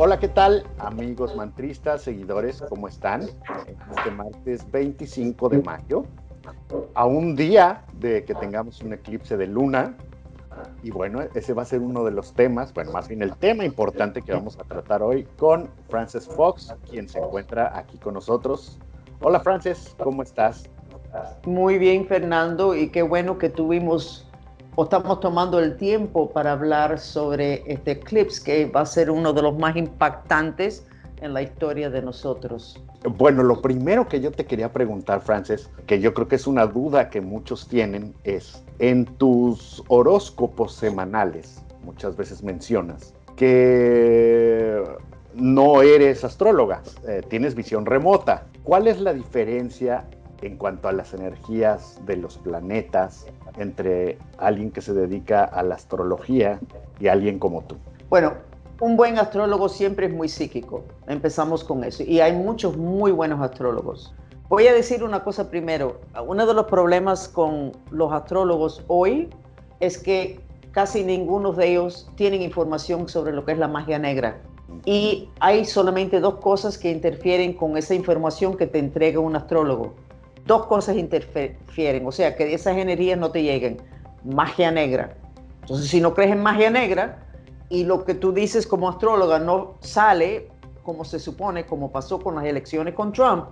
Hola, ¿qué tal amigos mantristas, seguidores? ¿Cómo están? Este martes 25 de mayo, a un día de que tengamos un eclipse de luna. Y bueno, ese va a ser uno de los temas, bueno, más bien el tema importante que vamos a tratar hoy con Frances Fox, quien se encuentra aquí con nosotros. Hola Frances, ¿cómo estás? Muy bien, Fernando, y qué bueno que tuvimos estamos tomando el tiempo para hablar sobre este eclipse que va a ser uno de los más impactantes en la historia de nosotros. Bueno, lo primero que yo te quería preguntar, Frances, que yo creo que es una duda que muchos tienen, es, en tus horóscopos semanales, muchas veces mencionas que no eres astróloga, eh, tienes visión remota. ¿Cuál es la diferencia en cuanto a las energías de los planetas entre alguien que se dedica a la astrología y alguien como tú? Bueno, un buen astrólogo siempre es muy psíquico. Empezamos con eso. Y hay muchos muy buenos astrólogos. Voy a decir una cosa primero. Uno de los problemas con los astrólogos hoy es que casi ninguno de ellos tienen información sobre lo que es la magia negra. Y hay solamente dos cosas que interfieren con esa información que te entrega un astrólogo dos cosas interfieren, o sea, que esas energías no te lleguen. Magia negra. Entonces, si no crees en magia negra y lo que tú dices como astróloga no sale como se supone, como pasó con las elecciones con Trump,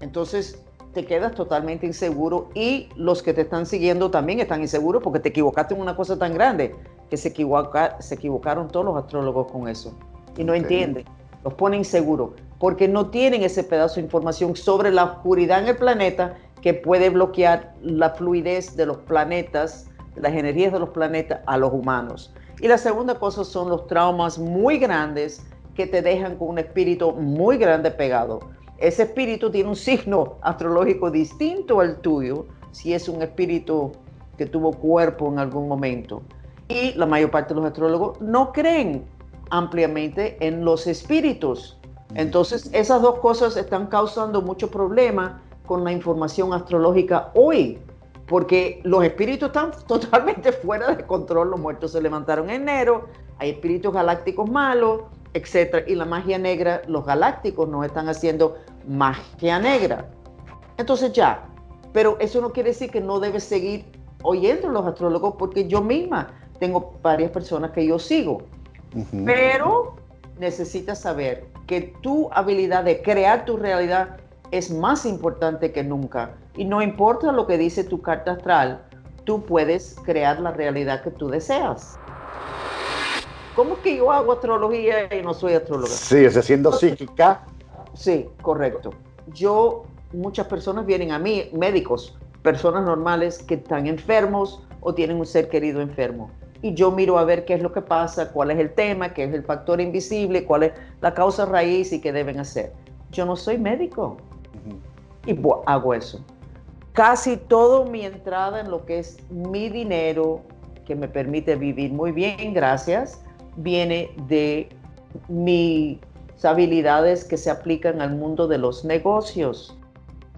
entonces te quedas totalmente inseguro y los que te están siguiendo también están inseguros porque te equivocaste en una cosa tan grande que se, se equivocaron todos los astrólogos con eso y no entienden, los ponen inseguros porque no tienen ese pedazo de información sobre la oscuridad en el planeta que puede bloquear la fluidez de los planetas, las energías de los planetas a los humanos. Y la segunda cosa son los traumas muy grandes que te dejan con un espíritu muy grande pegado. Ese espíritu tiene un signo astrológico distinto al tuyo, si es un espíritu que tuvo cuerpo en algún momento. Y la mayor parte de los astrólogos no creen ampliamente en los espíritus. Entonces, esas dos cosas están causando mucho problema con la información astrológica hoy, porque los espíritus están totalmente fuera de control, los muertos se levantaron en enero, hay espíritus galácticos malos, etc. Y la magia negra, los galácticos no están haciendo magia negra. Entonces ya, pero eso no quiere decir que no debes seguir oyendo los astrólogos, porque yo misma tengo varias personas que yo sigo. Pero necesitas saber que tu habilidad de crear tu realidad es más importante que nunca. Y no importa lo que dice tu carta astral, tú puedes crear la realidad que tú deseas. ¿Cómo que yo hago astrología y no soy astróloga? Sí, es siendo psíquica. Sí, correcto. Yo, muchas personas vienen a mí, médicos, personas normales que están enfermos o tienen un ser querido enfermo y yo miro a ver qué es lo que pasa, cuál es el tema, qué es el factor invisible, cuál es la causa raíz y qué deben hacer. Yo no soy médico y hago eso. Casi todo mi entrada en lo que es mi dinero, que me permite vivir muy bien, gracias, viene de mis habilidades que se aplican al mundo de los negocios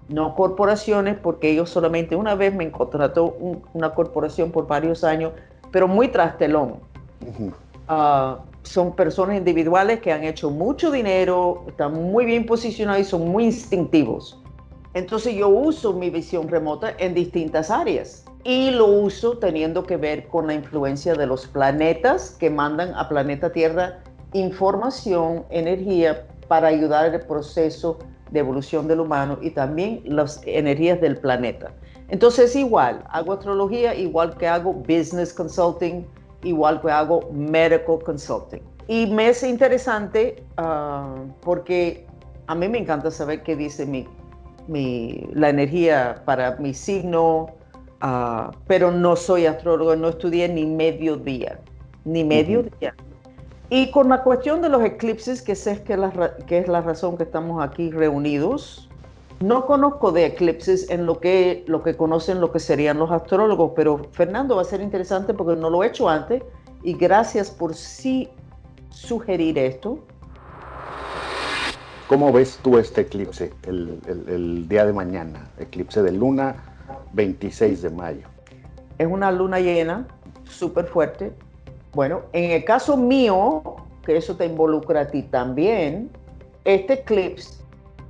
no corporaciones, porque ellos solamente una vez me contrató una corporación por varios años pero muy trastelón. Ah, son personas individuales que han hecho mucho dinero, están muy bien posicionados y son muy instintivos. Entonces yo uso mi visión remota en distintas áreas y lo uso teniendo que ver con la influencia de los planetas que mandan a planeta Tierra información, energía para ayudar el proceso de evolución del humano y también las energías del planeta. Entonces igual, hago astrología igual que hago business consulting, igual que hago medical consulting. Y me es interesante ah, porque a mí me encanta saber qué dice mi, mi la energía para mi signo, ah, pero no soy astrólogo, no estudié ni medio día, ni medio día. Y con la cuestión de los eclipses, que sé que, que es la razón que estamos aquí reunidos, no conozco de eclipses en lo que, lo que conocen lo que serían los astrólogos, pero Fernando va a ser interesante porque no lo he hecho antes y gracias por sí sugerir esto. ¿Cómo ves tú este eclipse el, el día de mañana? Eclipse de luna, 26 de mayo. Es una luna llena, súper fuerte. Bueno, en el caso mío, que eso te involucra a ti también, este eclipse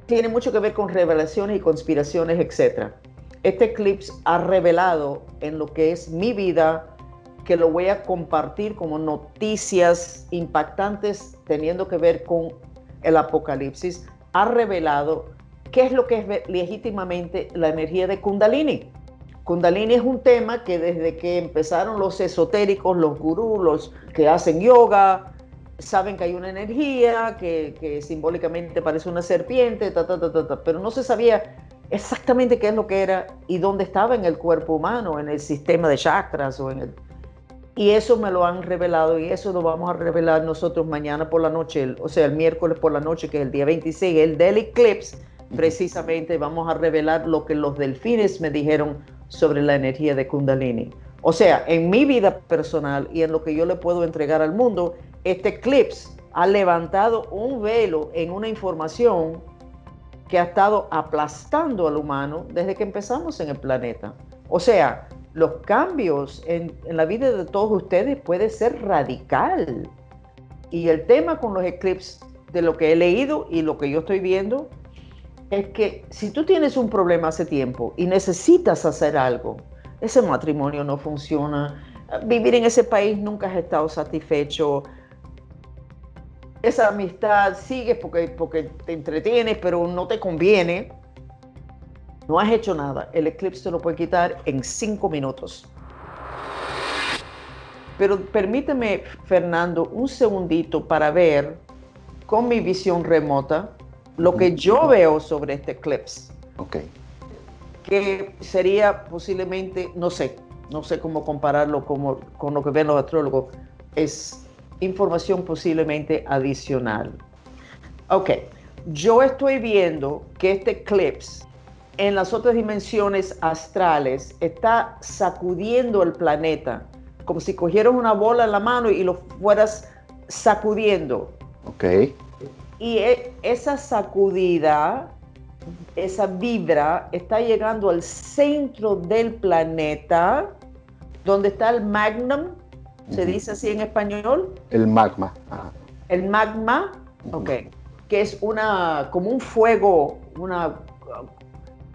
tiene mucho que ver con revelaciones y conspiraciones, etc. Este eclipse ha revelado en lo que es mi vida, que lo voy a compartir como noticias impactantes teniendo que ver con el apocalipsis, ha revelado qué es lo que es legítimamente la energía de Kundalini. Kundalini es un tema que desde que empezaron los esotéricos, los gurús, los que hacen yoga, saben que hay una energía que, simbólicamente parece una serpiente, pero no se sabía exactamente qué es lo que era y dónde estaba en el cuerpo humano, en el sistema de chakras o en el... Y eso me lo han revelado y eso lo vamos a revelar nosotros mañana por la noche, o sea, el miércoles por la noche, que es el día 26, el del eclipse, precisamente vamos a revelar lo que los delfines me dijeron sobre la energía de Kundalini. O sea, en mi vida personal y en lo que yo le puedo entregar al mundo, este eclipse ha levantado un velo en una información que ha estado aplastando al humano desde que empezamos en el planeta. O sea, los cambios en, la vida de todos ustedes puede ser radical. Y el tema con los eclipses, de lo que he leído y lo que yo estoy viendo, es que si tú tienes un problema hace tiempo y necesitas hacer algo, ese matrimonio no funciona, vivir en ese país nunca has estado satisfecho, esa amistad sigue porque, porque te entretienes, pero no te conviene, no has hecho nada. El eclipse te lo puede quitar en cinco minutos. Pero permíteme, Fernando, un segundito para ver con mi visión remota lo que yo veo sobre este eclipse. Ok. Que sería posiblemente, no sé, no sé cómo compararlo como, con lo que ven los astrólogos, es información posiblemente adicional. Ok, yo estoy viendo que este eclipse en las otras dimensiones astrales está sacudiendo el planeta, como si cogieras una bola en la mano y lo fueras sacudiendo. Ok. Y e, esa sacudida, esa vibra, está llegando al centro del planeta, donde está el magnum, se dice así en español. El magma. El magma, ok, que es una, como un fuego, una,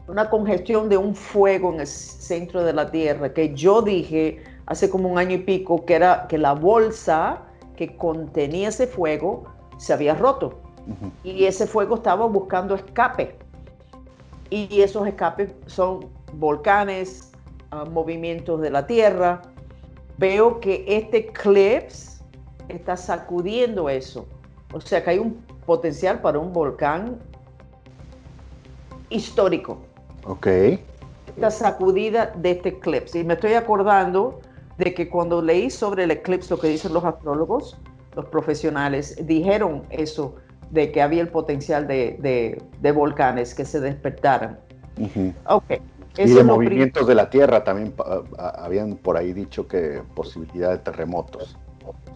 una congestión de un fuego en el centro de la Tierra, que yo dije hace como un año y pico que era que la bolsa que contenía ese fuego se había roto y ese fuego estaba buscando escape. Y esos escapes son volcanes, ah, movimientos de la Tierra. Veo que este eclipse está sacudiendo eso. O sea que hay un potencial para un volcán histórico. Ok. Esta sacudida de este eclipse. Y me estoy acordando de que cuando leí sobre el eclipse, lo que dicen los astrólogos, los profesionales, dijeron eso de que había el potencial de, volcanes que se despertaran. y de movimientos de la Tierra también habían por ahí dicho que posibilidad de terremotos.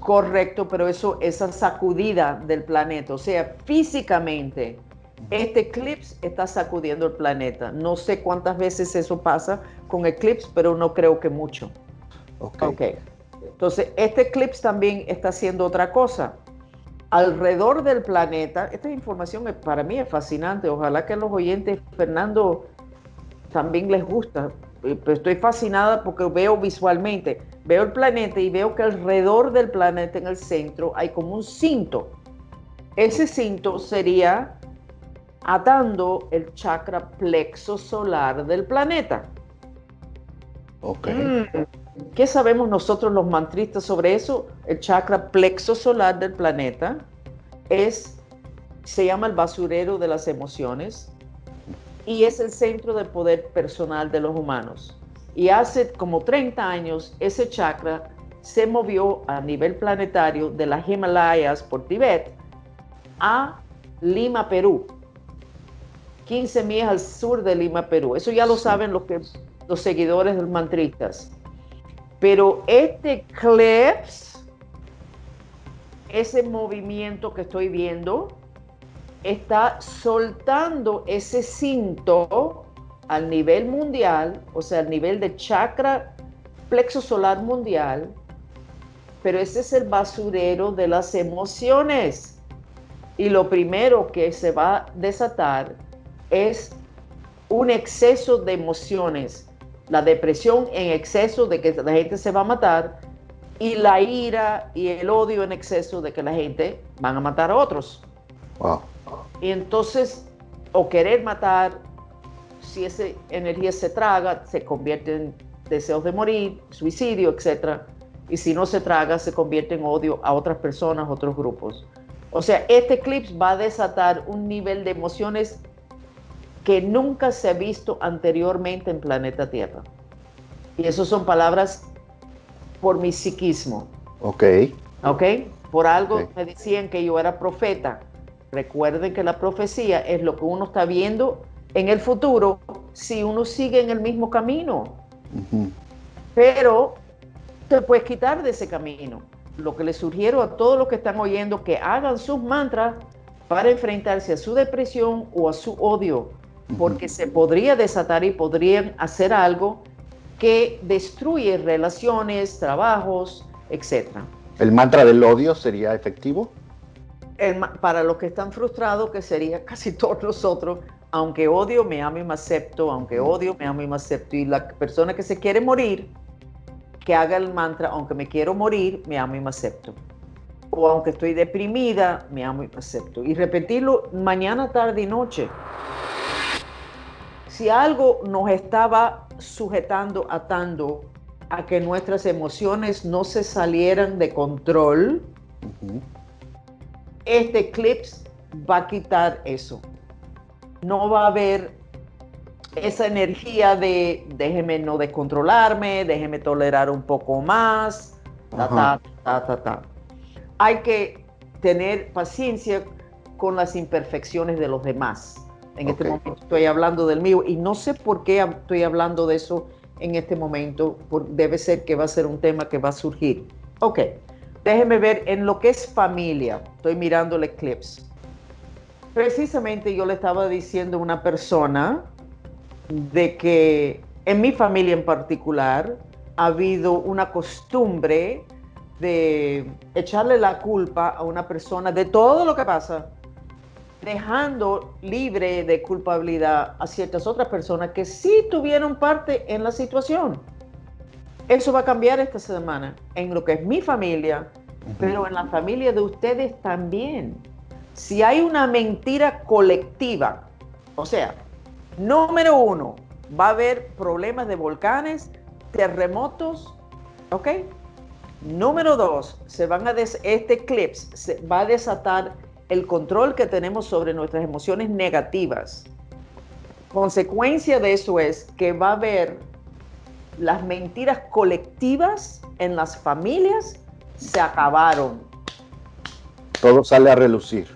Correcto, pero eso, esa sacudida del planeta, o sea, físicamente, este eclipse está sacudiendo el planeta. No sé cuántas veces eso pasa con eclipse, pero no creo que mucho. Ok. okay. Entonces, este eclipse también está haciendo otra cosa alrededor del planeta. Esta información para mí es fascinante. Ojalá que los oyentes, Fernando, también les gusta. Eh, estoy fascinada porque veo visualmente, veo el planeta y veo que alrededor del planeta en el centro hay como un cinto. Ese cinto sería atando el chakra plexo solar del planeta. Ok. Mm. ¿Qué sabemos nosotros los mantristas sobre eso? El chakra plexo solar del planeta es, se llama el basurero de las emociones y es el centro del poder personal de los humanos. Y hace como 30 años ese chakra se movió a nivel planetario de las Himalayas por Tibet a Lima, Perú. 15 millas al sur de Lima, Perú. Eso ya lo saben los, que, los seguidores de los mantristas. Pero este eclipse, ese movimiento que estoy viendo, está soltando ese cinto al nivel mundial, o sea, al nivel de chakra plexo solar mundial, pero ese es el basurero de las emociones. Y lo primero que se va a desatar es un exceso de emociones, la depresión en exceso de que la gente se va a matar y la ira y el odio en exceso de que la gente van a matar a otros. Y entonces, o querer matar, si esa energía se traga, se convierte en deseos de morir, suicidio, etc. Y si no se traga, se convierte en odio a otras personas, otros grupos. O sea, este eclipse va a desatar un nivel de emociones que nunca se ha visto anteriormente en planeta Tierra. Y eso son palabras por mi psiquismo. Ok. Ok. Por algo me decían que yo era profeta. Recuerden que la profecía es lo que uno está viendo en el futuro si uno sigue en el mismo camino. Pero te puedes quitar de ese camino. Lo que les sugiero a todos los que están oyendo que hagan sus mantras para enfrentarse a su depresión o a su odio, porque se podría desatar y podrían hacer algo que destruye relaciones, trabajos, etc. ¿El mantra del odio sería efectivo? para los que están frustrados, que sería casi todos nosotros, aunque odio, me amo y me acepto, aunque odio, me amo y me acepto. Y la persona que se quiere morir, que haga el mantra, aunque me quiero morir, me amo y me acepto. O aunque estoy deprimida, me amo y me acepto. Y repetirlo mañana, tarde y noche. Si algo nos estaba sujetando, atando a que nuestras emociones no se salieran de control, este eclipse va a quitar eso. No va a haber esa energía de déjeme no descontrolarme, déjeme tolerar un poco más, ta, ta, ta, ta, Hay que tener paciencia con las imperfecciones de los demás. En este momento estoy hablando del mío y no sé por qué estoy hablando de eso en este momento. debe ser que va a ser un tema que va a surgir. Ok. Déjeme ver en lo que es familia. Estoy mirando el eclipse. Precisamente yo le estaba diciendo a una persona de que en mi familia en particular ha habido una costumbre de echarle la culpa a una persona de todo lo que pasa, dejando libre de culpabilidad a ciertas otras personas que sí tuvieron parte en la situación. Eso va a cambiar esta semana en lo que es mi familia, pero en la familia de ustedes también. Si hay una mentira colectiva, o sea, número uno, va a haber problemas de volcanes, terremotos, ¿ok? Número dos, se van a este eclipse se va a desatar el control que tenemos sobre nuestras emociones negativas. Consecuencia de eso es que va a haber las mentiras colectivas en las familias se acabaron. Todo sale a relucir.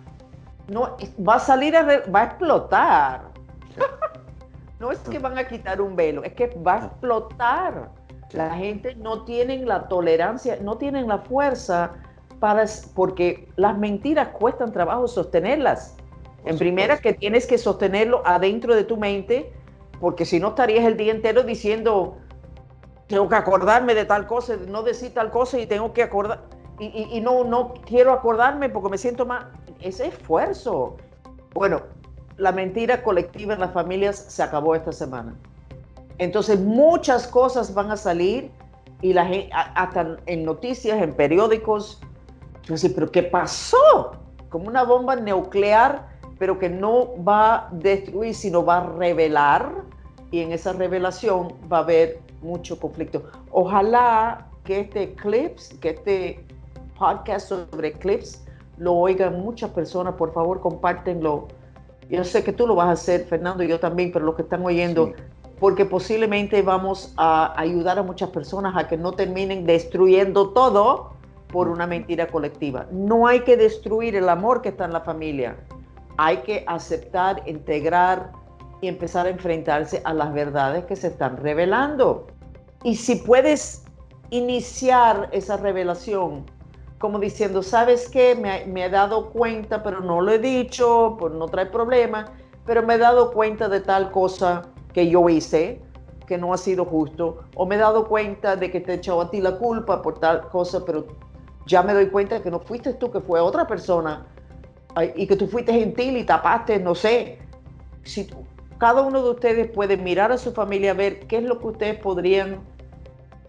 No, va a salir a, va a explotar. no es que van a quitar un velo, es que va a explotar. La gente no tiene la tolerancia, no tienen la fuerza para, porque las mentiras cuestan trabajo sostenerlas. en primera, que tienes que sostenerlo adentro de tu mente, porque si no estarías el día entero diciendo, tengo que acordarme de tal cosa, no decir tal cosa y tengo que acordar, y, no, no quiero acordarme porque me siento mal. Ese esfuerzo. Bueno, la mentira colectiva en las familias se acabó esta semana. Entonces muchas cosas van a salir y la hasta en noticias, en periódicos, yo decía, pero ¿qué pasó? Como una bomba nuclear, pero que no va a destruir, sino va a revelar y en esa revelación va a haber mucho conflicto. Ojalá que este clips, que este podcast sobre clips lo oigan muchas personas, por favor compártenlo. Yo sé que tú lo vas a hacer, Fernando, y yo también, pero los que están oyendo, porque posiblemente vamos a ayudar a muchas personas a que no terminen destruyendo todo por una mentira colectiva. No hay que destruir el amor que está en la familia. Hay que aceptar, integrar, y empezar a enfrentarse a las verdades que se están revelando. Y si puedes iniciar esa revelación como diciendo, ¿sabes qué? Me, he dado cuenta, pero no lo he dicho, pues no trae problema, pero me he dado cuenta de tal cosa que yo hice que no ha sido justo, o me he dado cuenta de que te he echado a ti la culpa por tal cosa, pero ya me doy cuenta que no fuiste tú, que fue otra persona y que tú fuiste gentil y tapaste, no sé. Si cada uno de ustedes puede mirar a su familia, ver qué es lo que ustedes podrían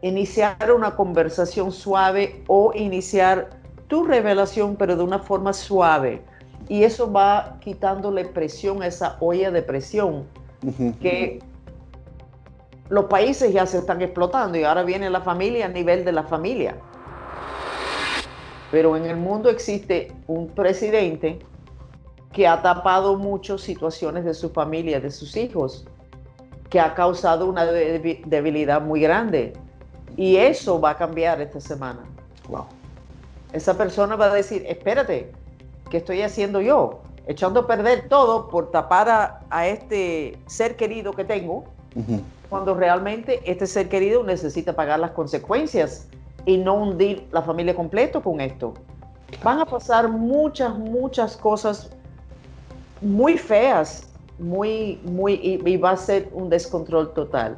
iniciar una conversación suave o iniciar tu revelación, pero de una forma suave. Y eso va quitándole presión a esa olla de presión que los países ya se están explotando y ahora viene la familia a nivel de la familia. Pero en el mundo existe un presidente que ha tapado muchas situaciones de su familia, de sus hijos, que ha causado una debilidad muy grande. Y eso va a cambiar esta semana. Wow. Esa persona va a decir, espérate, ¿qué estoy haciendo yo? Echando a perder todo por tapar a, este ser querido que tengo, cuando realmente este ser querido necesita pagar las consecuencias y no hundir la familia completo con esto. Van a pasar muchas, muchas cosas muy feas, muy, muy, y, va a ser un descontrol total.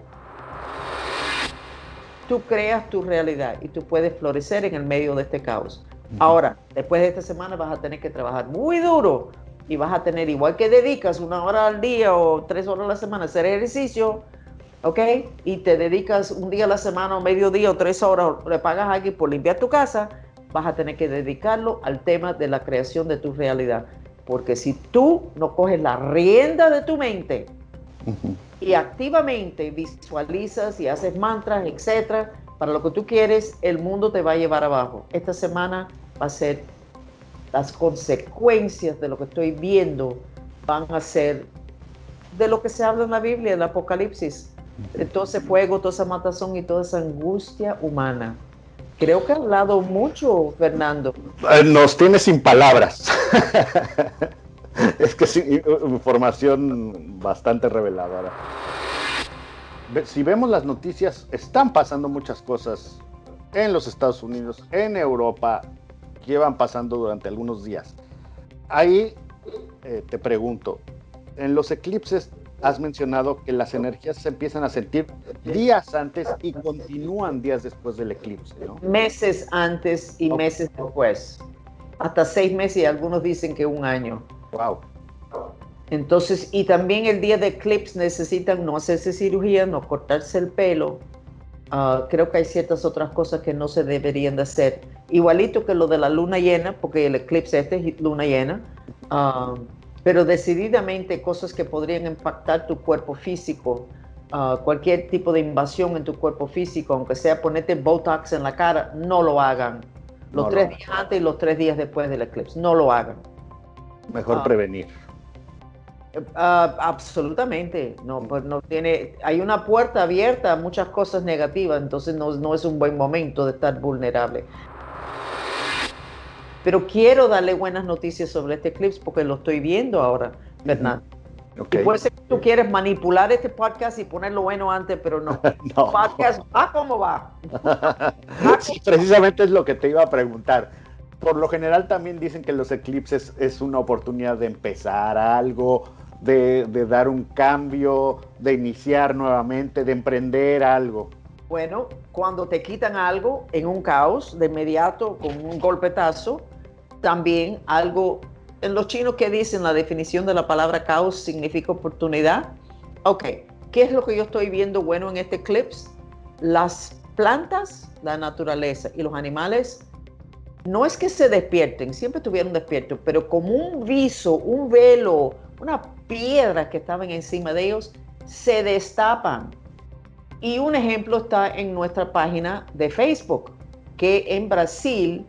Tú creas tu realidad y tú puedes florecer en el medio de este caos. Ahora, después de esta semana vas a tener que trabajar muy duro y vas a tener, igual que dedicas una hora al día o tres horas a la semana a hacer ejercicio, ¿ok? Y te dedicas un día a la semana o medio día o tres horas, le pagas a alguien por limpiar tu casa, vas a tener que dedicarlo al tema de la creación de tu realidad. Porque si tú no coges la rienda de tu mente y activamente visualizas y haces mantras, etcétera, para lo que tú quieres, el mundo te va a llevar abajo. Esta semana va a ser las consecuencias de lo que estoy viendo van a ser de lo que se habla en la Biblia, el Apocalipsis. Todo ese fuego, toda esa matazón y toda esa angustia humana. Creo que ha hablado mucho, Fernando. Eh, nos tiene sin palabras. es que sí, información bastante reveladora. Si vemos las noticias, están pasando muchas cosas en los Estados Unidos, en Europa, llevan pasando durante algunos días. Ahí eh, te pregunto, en los eclipses has mencionado que las energías se empiezan a sentir días antes y continúan días después del eclipse, ¿no? Meses antes y meses después. Hasta seis meses y algunos dicen que un año. Wow. Entonces, y también el día de eclipse necesitan no hacerse cirugía, no cortarse el pelo. Ah, creo que hay ciertas otras cosas que no se deberían de hacer. Igualito que lo de la luna llena, porque el eclipse este es luna llena. Uh, pero decididamente cosas que podrían impactar tu cuerpo físico, ah, cualquier tipo de invasión en tu cuerpo físico, aunque sea ponerte Botox en la cara, no lo hagan. Los tres días antes y los tres días después del eclipse, no lo hagan. Mejor ah. prevenir. Ah, absolutamente, no, pues no tiene, hay una puerta abierta a muchas cosas negativas, entonces no, no es un buen momento de estar vulnerable. Pero quiero darle buenas noticias sobre este eclipse porque lo estoy viendo ahora, Fernando. Y puede ser que tú quieres manipular este podcast y ponerlo bueno antes, pero no. no. Podcast va como va. precisamente es lo que te iba a preguntar. Por lo general también dicen que los eclipses es una oportunidad de empezar algo, de, de dar un cambio, de iniciar nuevamente, de emprender algo. Bueno, cuando te quitan algo en un caos, de inmediato, con un golpetazo, también algo en los chinos que dicen la definición de la palabra caos significa oportunidad. Ok, ¿qué es lo que yo estoy viendo bueno en este eclipse? Las plantas, la naturaleza y los animales no es que se despierten, siempre estuvieron despiertos, pero como un viso, un velo, una piedra que estaban encima de ellos, se destapan. Y un ejemplo está en nuestra página de Facebook, que en Brasil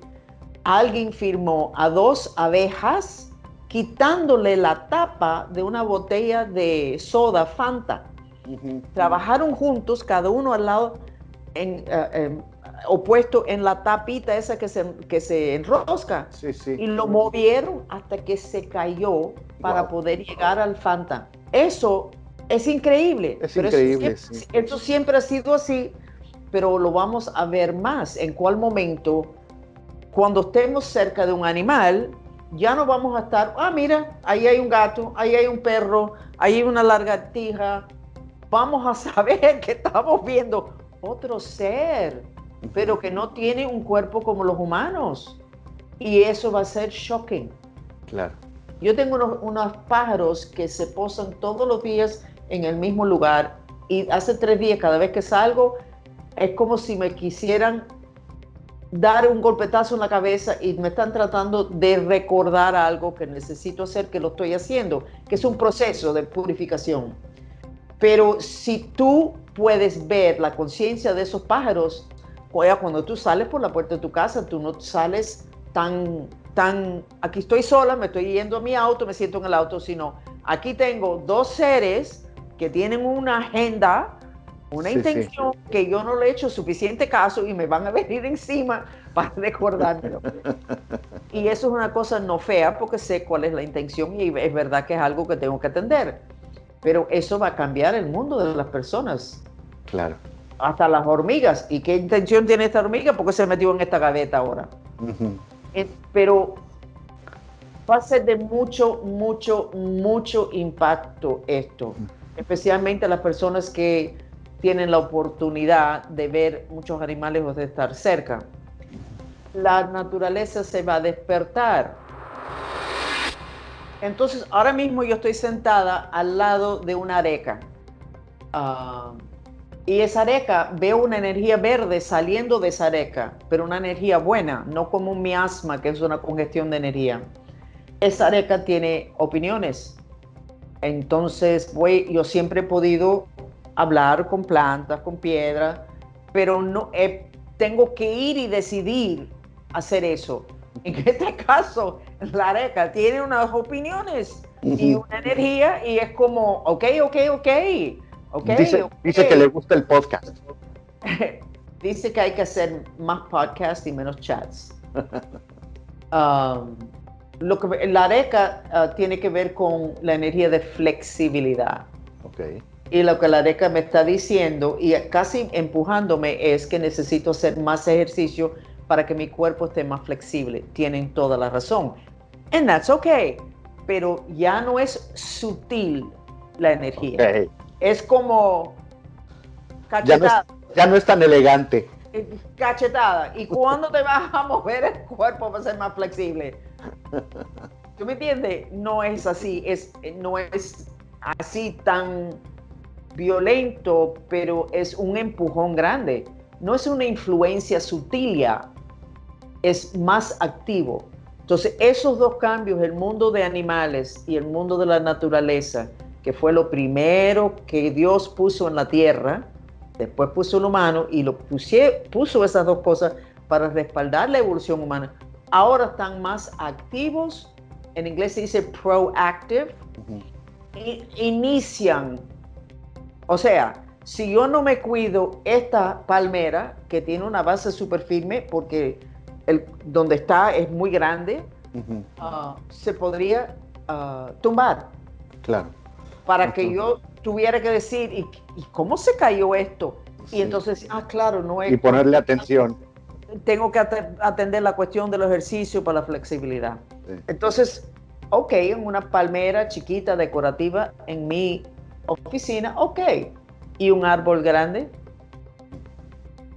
alguien firmó a dos abejas quitándole la tapa de una botella de soda Fanta. Trabajaron juntos, cada uno al lado, en, eh, em, opuesto en la tapita esa que se, que se enrosca. Y lo movieron hasta que se cayó para poder llegar al Fanta. Eso es increíble. Es increíble. Eso siempre, eso siempre ha sido así, pero lo vamos a ver más. En cuál momento cuando estemos cerca de un animal, ya no vamos a estar, ah, mira, ahí hay un gato, ahí hay un perro, ahí hay una lagartija. Vamos a saber que estamos viendo otro ser pero que no tiene un cuerpo como los humanos. Y eso va a ser shocking. Claro. Yo tengo unos, unos pájaros que se posan todos los días en el mismo lugar y hace tres días, cada vez que salgo, es como si me quisieran dar un golpetazo en la cabeza y me están tratando de recordar algo que necesito hacer, que lo estoy haciendo, que es un proceso de purificación. Pero si tú puedes ver la conciencia de esos pájaros, cuando tú sales por la puerta de tu casa, tú no sales tan, tan, aquí estoy sola, me estoy yendo a mi auto, me siento en el auto, sino aquí tengo dos seres que tienen una agenda, una intención que yo no le he hecho suficiente caso y me van a venir encima para recordármelo. y eso es una cosa no fea porque sé cuál es la intención y es verdad que es algo que tengo que atender. Pero eso va a cambiar el mundo de las personas. Claro. Hasta las hormigas. ¿Y qué intención tiene esta hormiga? Porque se metió en esta gaveta ahora. Eh, pero va a ser de mucho, mucho, mucho impacto esto especialmente a las personas que tienen la oportunidad de ver muchos animales o de estar cerca. La naturaleza se va a despertar. Entonces, ahora mismo yo estoy sentada al lado de una areca. Ah, y esa areca, veo una energía verde saliendo de esa areca, pero una energía buena, no como un miasma, que es una congestión de energía. Esa areca tiene opiniones, entonces, voy, yo siempre he podido hablar con plantas, con piedras, pero no tengo que ir y decidir hacer eso. En este caso, la areca tiene unas opiniones y una energía y es como, ok, ok, ok. okay dice, dice que le gusta el podcast. dice que hay que hacer más podcasts y menos chats. um, lo que, la areca ah, tiene que ver con la energía de flexibilidad. Okay. Y lo que la areca me está diciendo y casi empujándome es que necesito hacer más ejercicio para que mi cuerpo esté más flexible. Tienen toda la razón. And that's okay. Pero ya no es sutil la energía. Es como cachetada. Ya no es, tan elegante. Eh, cachetada. ¿Y cuando te vas a mover el cuerpo va a ser más flexible? ¿Tú me entiendes? No es así, es, no es así tan violento, pero es un empujón grande. No es una influencia sutil, es más activo. Entonces, esos dos cambios, el mundo de animales y el mundo de la naturaleza, que fue lo primero que Dios puso en la tierra, después puso el humano y lo puso esas dos cosas para respaldar la evolución humana, ahora están más activos, en inglés se dice proactive, inician. O sea, si yo no me cuido esta palmera, que tiene una base súper firme, porque el, donde está es muy grande, ah, se podría ah, tumbar. Claro. Para que yo tuviera que decir, ¿y, cómo se cayó esto? Y entonces, ah, claro, no es... Y ponerle atención tengo que atender la cuestión del ejercicio para la flexibilidad. Entonces, ok, en una palmera chiquita, decorativa, en mi oficina, ok. ¿Y un árbol grande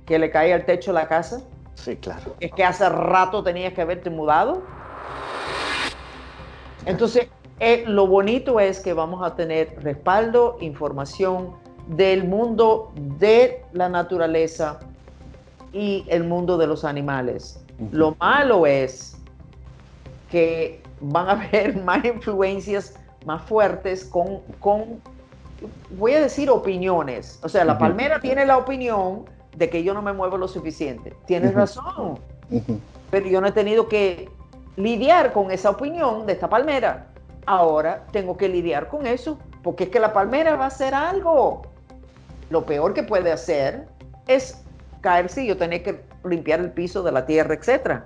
que le cae al techo de la casa? Sí, claro. Es que hace rato tenías que haberte mudado. Entonces, eh, lo bonito es que vamos a tener respaldo, información del mundo de la naturaleza, y el mundo de los animales. Lo malo es que van a haber más influencias más fuertes con, con voy a decir opiniones. O sea, la palmera tiene la opinión de que yo no me muevo lo suficiente. Tienes razón. Pero yo no he tenido que lidiar con esa opinión de esta palmera. Ahora tengo que lidiar con eso, porque es que la palmera va a hacer algo. Lo peor que puede hacer es caerse y yo tener que limpiar el piso de la tierra, etc.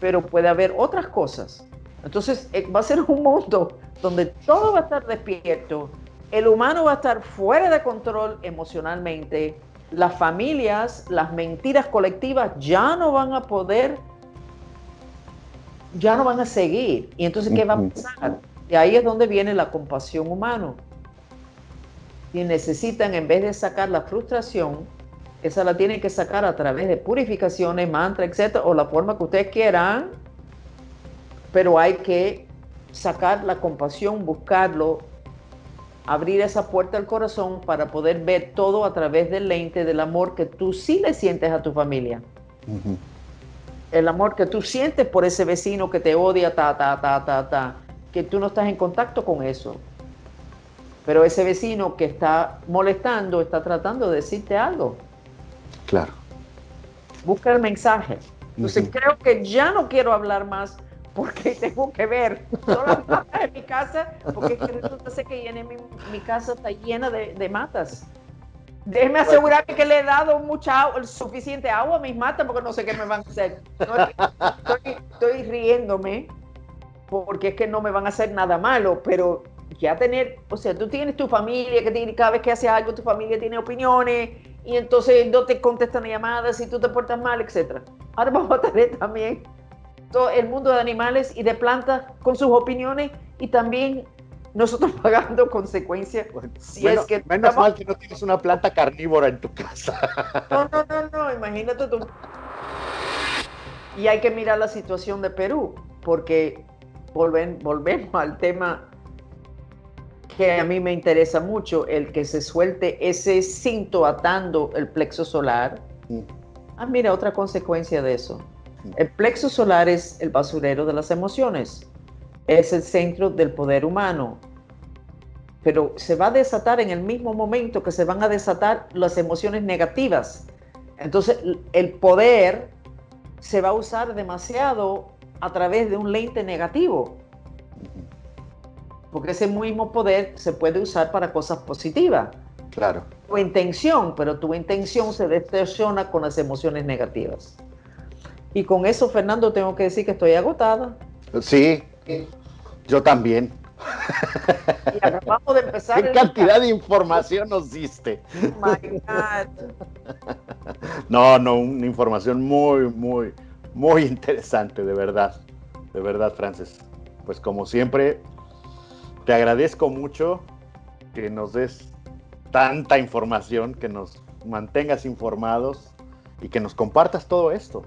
Pero puede haber otras cosas. Entonces eh, va a ser un mundo donde todo va a estar despierto, el humano va a estar fuera de control emocionalmente, las familias, las mentiras colectivas ya no van a poder, ya no van a seguir. Y entonces, ¿qué va a pasar? Y ahí es donde viene la compasión humana. Y necesitan, en vez de sacar la frustración, esa la tienen que sacar a través de purificaciones, mantra, etcétera, o la forma que ustedes quieran, pero hay que sacar la compasión, buscarlo, abrir esa puerta al corazón para poder ver todo a través del lente del amor que tú sí le sientes a tu familia. El amor que tú sientes por ese vecino que te odia, ta, ta, ta, ta, ta, que tú no estás en contacto con eso. Pero ese vecino que está molestando está tratando de decirte algo. Claro. Busca el mensaje. Entonces creo que ya no quiero hablar más porque tengo que ver todas las matas de mi casa, porque es que resulta ser que mi, mi, casa está llena de, de matas. Déjeme asegurarme que le he dado mucha suficiente agua a mis matas porque no sé qué me van a hacer. estoy, estoy, riéndome porque es que no me van a hacer nada malo, pero ya tener, o sea, tú tienes tu familia que tiene, cada vez que haces algo, tu familia tiene opiniones y entonces no te contestan llamadas y tú te portas mal, etc. Ahora vamos a tener también todo el mundo de animales y de plantas con sus opiniones y también nosotros pagando consecuencias. si es que menos mal que no tienes una planta carnívora en tu casa. No, no, no, no, imagínate tú. Y hay que mirar la situación de Perú, porque volven, volvemos al tema que a mí me interesa mucho, el que se suelte ese cinto atando el plexo solar. Mm. Ah, mira, otra consecuencia de eso. El plexo solar es el basurero de las emociones, es el centro del poder humano, pero se va a desatar en el mismo momento que se van a desatar las emociones negativas. Entonces el poder se va a usar demasiado a través de un lente negativo, porque ese mismo poder se puede usar para cosas positivas. Claro. Tu intención, pero tu intención se distorsiona con las emociones negativas. Y con eso, Fernando, tengo que decir que estoy agotada. Sí, yo también. Y acabamos de empezar. ¿Qué cantidad de información nos diste? Oh my God. No, no, una información muy, muy, muy interesante, de verdad. De verdad, Frances. Pues como siempre, te agradezco mucho que nos des tanta información, que nos mantengas informados y que nos compartas todo esto.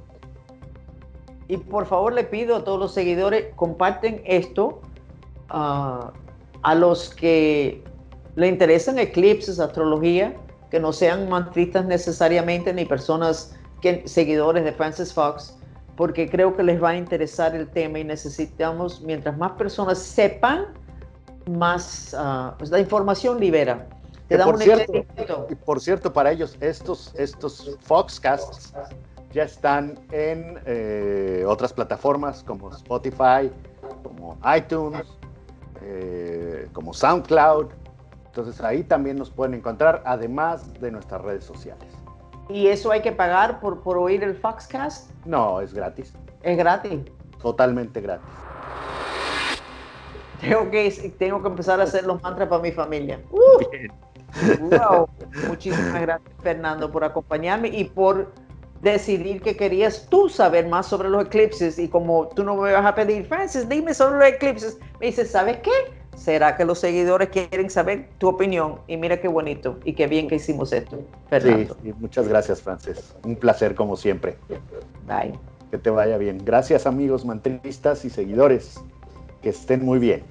Y por favor le pido a todos los seguidores, comparten esto ah, a los que le interesan eclipses, astrología, que no sean mantristas necesariamente ni personas que, seguidores de Francis Fox, porque creo que les va a interesar el tema y necesitamos, mientras más personas sepan, más uh, la información libera. Te da por, cierto, y por cierto, para ellos, estos, estos Foxcasts ya están en eh, otras plataformas como Spotify, como iTunes, eh, como SoundCloud. Entonces ahí también nos pueden encontrar, además de nuestras redes sociales. ¿Y eso hay que pagar por, por oír el Foxcast? No, es gratis. ¿Es gratis? Totalmente gratis. Tengo que, tengo que empezar a hacer los mantras para mi familia. Bien. Wow. Muchísimas gracias, Fernando, por acompañarme y por decidir que querías tú saber más sobre los eclipses y como tú no me vas a pedir, Francis, dime sobre los eclipses, me dices, ¿sabes qué? ¿Será que los seguidores quieren saber tu opinión? Y mira qué bonito y qué bien que hicimos esto, Fernando. Sí, muchas gracias, Francis. Un placer como siempre. Bye. Que te vaya bien. Gracias, amigos mantristas y seguidores. Que estén muy bien.